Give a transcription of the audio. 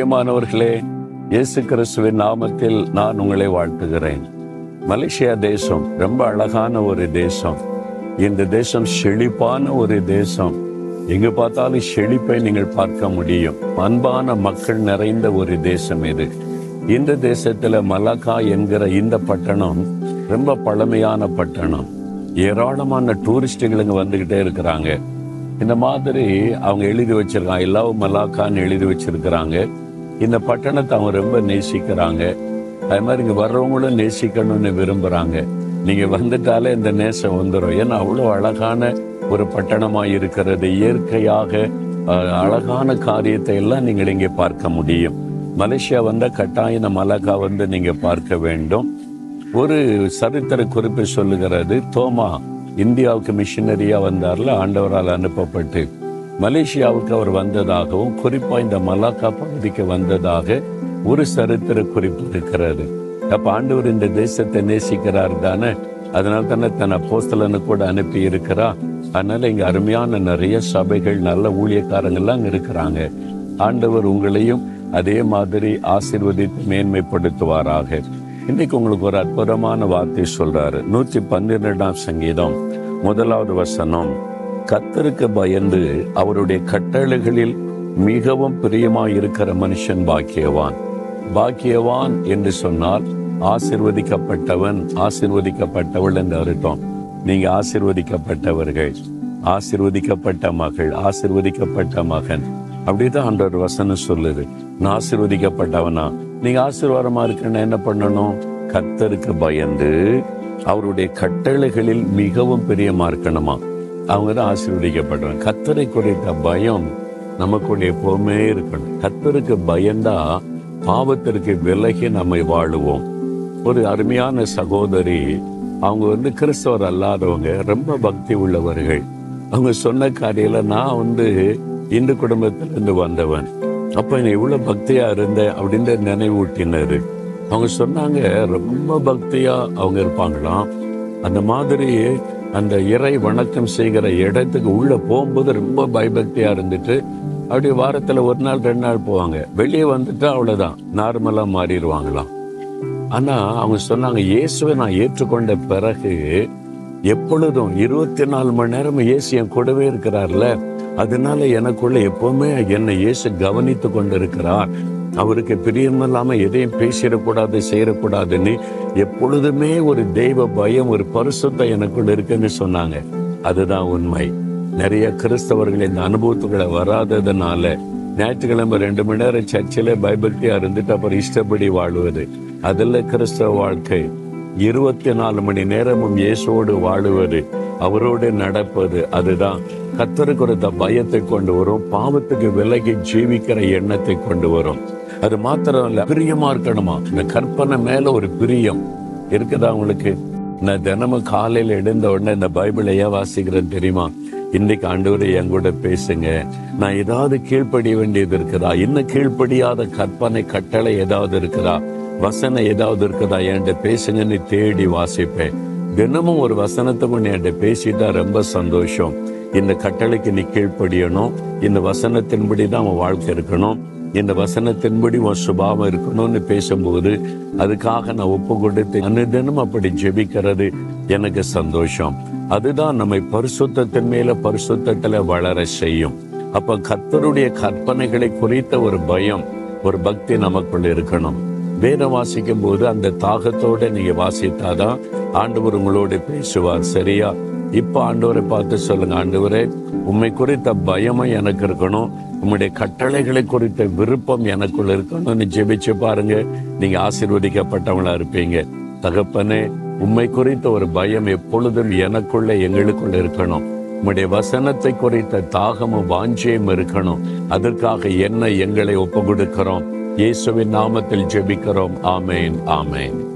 பிரியமானவர்களே இயேசு கிறிஸ்துவின் நாமத்தில் நான் உங்களை வாழ்த்துகிறேன். மலேசியா தேசம் ரொம்ப அழகான ஒரு தேசம். இந்த தேசம் செழிப்பான ஒரு தேசம். எங்கு பார்த்தாலும் செழிப்பை நீங்கள் பார்க்க முடியும். அன்பான மக்கள் நிறைந்த ஒரு தேசம் இது. இந்த தேசத்துல மலாக்கா என்கிற இந்த பட்டணம் ரொம்ப பழமையான பட்டணம். ஏராளமான டூரிஸ்டுகளுங்க வந்துகிட்டே இருக்கிறாங்க. இந்த மாதிரி அவங்க எழுதி வச்சிருக்காங்க. எல்லாவும் மலாக்கான்னு எழுதி வச்சிருக்கிறாங்க. இந்த பட்டணத்தை அவங்க ரொம்ப நேசிக்கிறாங்க. அது மாதிரி இங்கே வர்றவங்களும் நேசிக்கணும்னு விரும்புகிறாங்க நீங்கள் வந்துட்டாலே இந்த நேசம் வந்துடும் ஏன்னா அவ்வளோ அழகான ஒரு பட்டணமாக இருக்கிறது. இயற்கையாக அழகான காரியத்தை எல்லாம் நீங்கள் இங்கே பார்க்க முடியும். மலேசியா வந்தால் கட்டாயம் இந்த வந்து நீங்கள் பார்க்க வேண்டும். ஒரு சரித்திர குறிப்பு சொல்லுகிறது. தோமா இந்தியாவுக்கு மிஷினரியாக வந்தார்ல ஆண்டவரால் அனுப்பப்பட்டு. மலேசியாவுக்கு அவர் வந்ததாகவும் குறிப்பாக இந்த மலாக்கா பகுதிக்கு வந்ததாக ஒரு சரித்திர குறிப்பு இருக்கிறது. அப்ப ஆண்டவர் இந்த தேசத்தை நேசிக்கிறார் தானே? அதனால தானே தன் அப்போஸ்தலனு கூட அனுப்பி இருக்கிறா அதனால இங்க அருமையான நிறைய சபைகள் நல்ல ஊழியக்காரங்கள்லாம் அங்க இருக்கிறாங்க. ஆண்டவர் உங்களையும் அதே மாதிரி ஆசிர்வதித்து மேன்மைப்படுத்துவாராக. இன்னைக்கு உங்களுக்கு ஒரு அற்புதமான வார்த்தை சொல்றாரு. நூற்றி பன்னிரெண்டாம் சங்கீதம் முதலாவது வசனம். கத்தருக்கு பயந்து அவருடைய கட்டளைகளில் மிகவும் பிரியமாய் இருக்கிற மனுஷன் பாக்கியவான். பாக்கியவான் என்று சொன்னால் ஆசிர்வதிக்கப்பட்டவன் ஆசிர்வதிக்கப்பட்டவள் என்று அர்த்தம். நீங்க ஆசிர்வதிக்கப்பட்டவர்கள் ஆசிர்வதிக்கப்பட்ட மகள் ஆசிர்வதிக்கப்பட்ட மகன். அப்படிதான் அன்றொரு வசனம் சொல்லுது. நான் ஆசிர்வதிக்கப்பட்டவனா? நீங்க ஆசீர்வாதமா இருக்குன்னு என்ன பண்ணணும்? கத்தருக்கு பயந்து அவருடைய கட்டளைகளில் மிகவும் பிரியமா இருக்கணுமா? அவங்க தான் ஆசீர்வதிக்கப்பட்டவங்க. கத்தரை குறித்த பயம் நமக்குள்ள எப்பவுமே இருக்கணும். கத்தருக்கு பயந்தா பாவத்திற்கு விலகி நம்மை வாழுவோம். ஒரு அருமையான சகோதரி அவங்க வந்து கிறிஸ்தவர் அல்லாதவங்க ரொம்ப பக்தி உள்ளவர்கள். அவங்க சொன்ன காரியில நான் வந்து இந்து குடும்பத்திலிருந்து வந்தவன். அப்ப என்னை இவ்வளவு பக்தியா இருந்த அப்படின்னு நினைவூட்டினாரு. அவங்க சொன்னாங்க ரொம்ப பக்தியா அவங்க இருப்பாங்களாம். அந்த மாதிரி அந்த இறை வணக்கம் செய்கிற இடத்துக்கு உள்ள போகும்போது ரொம்ப பயபக்தியா இருந்துட்டு அப்படி வாரத்துல ஒரு நாள் ரெண்டு நாள் போவாங்க. வெளியே வந்துட்டா அவ்வளவுதான். நார்மலா மாறிடுவாங்களாம். ஆனா அவங்க சொன்னாங்க இயேசுவை நான் ஏற்றுக்கொண்ட பிறகு எப்பொழுதும் இருபத்தி நாலு மணி நேரம் இயேசு என் கூடவே இருக்கிறார்ல. அதனால எனக்குள்ள எப்பவுமே என்னை இயேசு கவனித்து கொண்டிருக்கிறார். அவருக்கு பிரியமில்லாமல் எதையும் பேசிடக்கூடாது செய்யக்கூடாதுன்னு எப்பொழுதுமே ஒரு தெய்வ பயம் ஒரு பரிசுத்தம் எனக்குள்ள இருக்குன்னு சொன்னாங்க. அதுதான் உண்மை. நிறைய கிறிஸ்தவர்கள் இந்த அனுபவத்துக்குள்ள வராததுனால ஞாயிற்றுக்கிழமை ரெண்டு மணி நேரம் சர்ச்சில் பயபக்தியா இருந்துட்டு அப்புறம் இஷ்டப்படி வாழ்வது. அதில் கிறிஸ்தவ வாழ்க்கை. இருபத்தி நாலு மணி நேரமும் இயேசுவோடு வாழுவது அவரோடு நடப்பது அதுதான் கத்தருக்கு ஒரு பயத்தை கொண்டு வரும் பாவத்துக்கு விலகி ஜீவிக்கிற எண்ணத்தை கொண்டு வரும். அது மாத்திரம் இல்ல பிரியமா இருக்கணுமா? இந்த கற்பனை மேல ஒரு பிரியம். இருக்குதா உங்களுக்கு? நான் தினமும் காலையில எழுந்த உடனே இந்த பைபிளை ஏன் வாசிக்கிறேன் தெரியுமா? இன்னைக்கு ஆண்டவர் என் கூட பேசுங்க. நான் ஏதாவது கீழ்ப்படிய வேண்டியது இருக்குதா? இன்னும் கீழ்ப்படியாத கற்பனை கட்டளை ஏதாவது இருக்குதா? வசனம் ஏதாவது இருக்குதா? என்கிட்ட பேசுங்கன்னு தேடி வாசிப்பேன். தினமும் ஒரு வசனத்தை கொண்டு என்கிட்ட பேசிட்டா ரொம்ப சந்தோஷம். இந்த கட்டளைக்கு நீ கீழ்ப்படியணும். இந்த வசனத்தின்படி தான் உன் வாழ்க்கை இருக்கணும். இந்த வசனத்தின்படி உன் சுபாவம் இருக்கணும்னு பேசும்போது அதுக்காக நான் ஒப்பு கொடுத்து அனுதினம் அப்படி ஜெபிக்கிறது எனக்கு சந்தோஷம். அதுதான் நம்மை பரிசுத்தத்தின் மேல பரிசுத்தத்துல வளர செய்யும். அப்ப கத்தருடைய கற்பனைகளை குறித்த ஒரு பயம் ஒரு பக்தி நமக்குள் இருக்கணும். வேதம் வாசிக்கும் போது அந்த தாகத்தோட நீங்க வாசித்தாதான் ஆண்டவர் உங்களோட பேசுவார் சரியா? இப்போ ஆண்டவரை பார்த்து சொல்லுங்க ஆண்டவரே உண்மை குறித்த பயமும் எனக்கு இருக்கணும். உம்முடைய கட்டளைகளை குறித்த விருப்பம் எனக்குள்ள இருக்கணும்னு ஜெபிச்சு பாருங்க. நீங்க ஆசீர்வதிக்கப்பட்டவங்களா இருப்பீங்க. தகப்பனே உண்மை குறித்த ஒரு பயம் எப்பொழுதும் எனக்குள்ள எங்களுக்குள்ள இருக்கணும். உம்முடைய வசனத்தை குறித்த தாகமும் வாஞ்சியும் இருக்கணும். அதற்காக என்ன எங்களை ஒப்பு கொடுக்கிறோம் இயேசுவின் நாமத்தில் ஜெபிக்கிறோம். ஆமேன் ஆமேன்.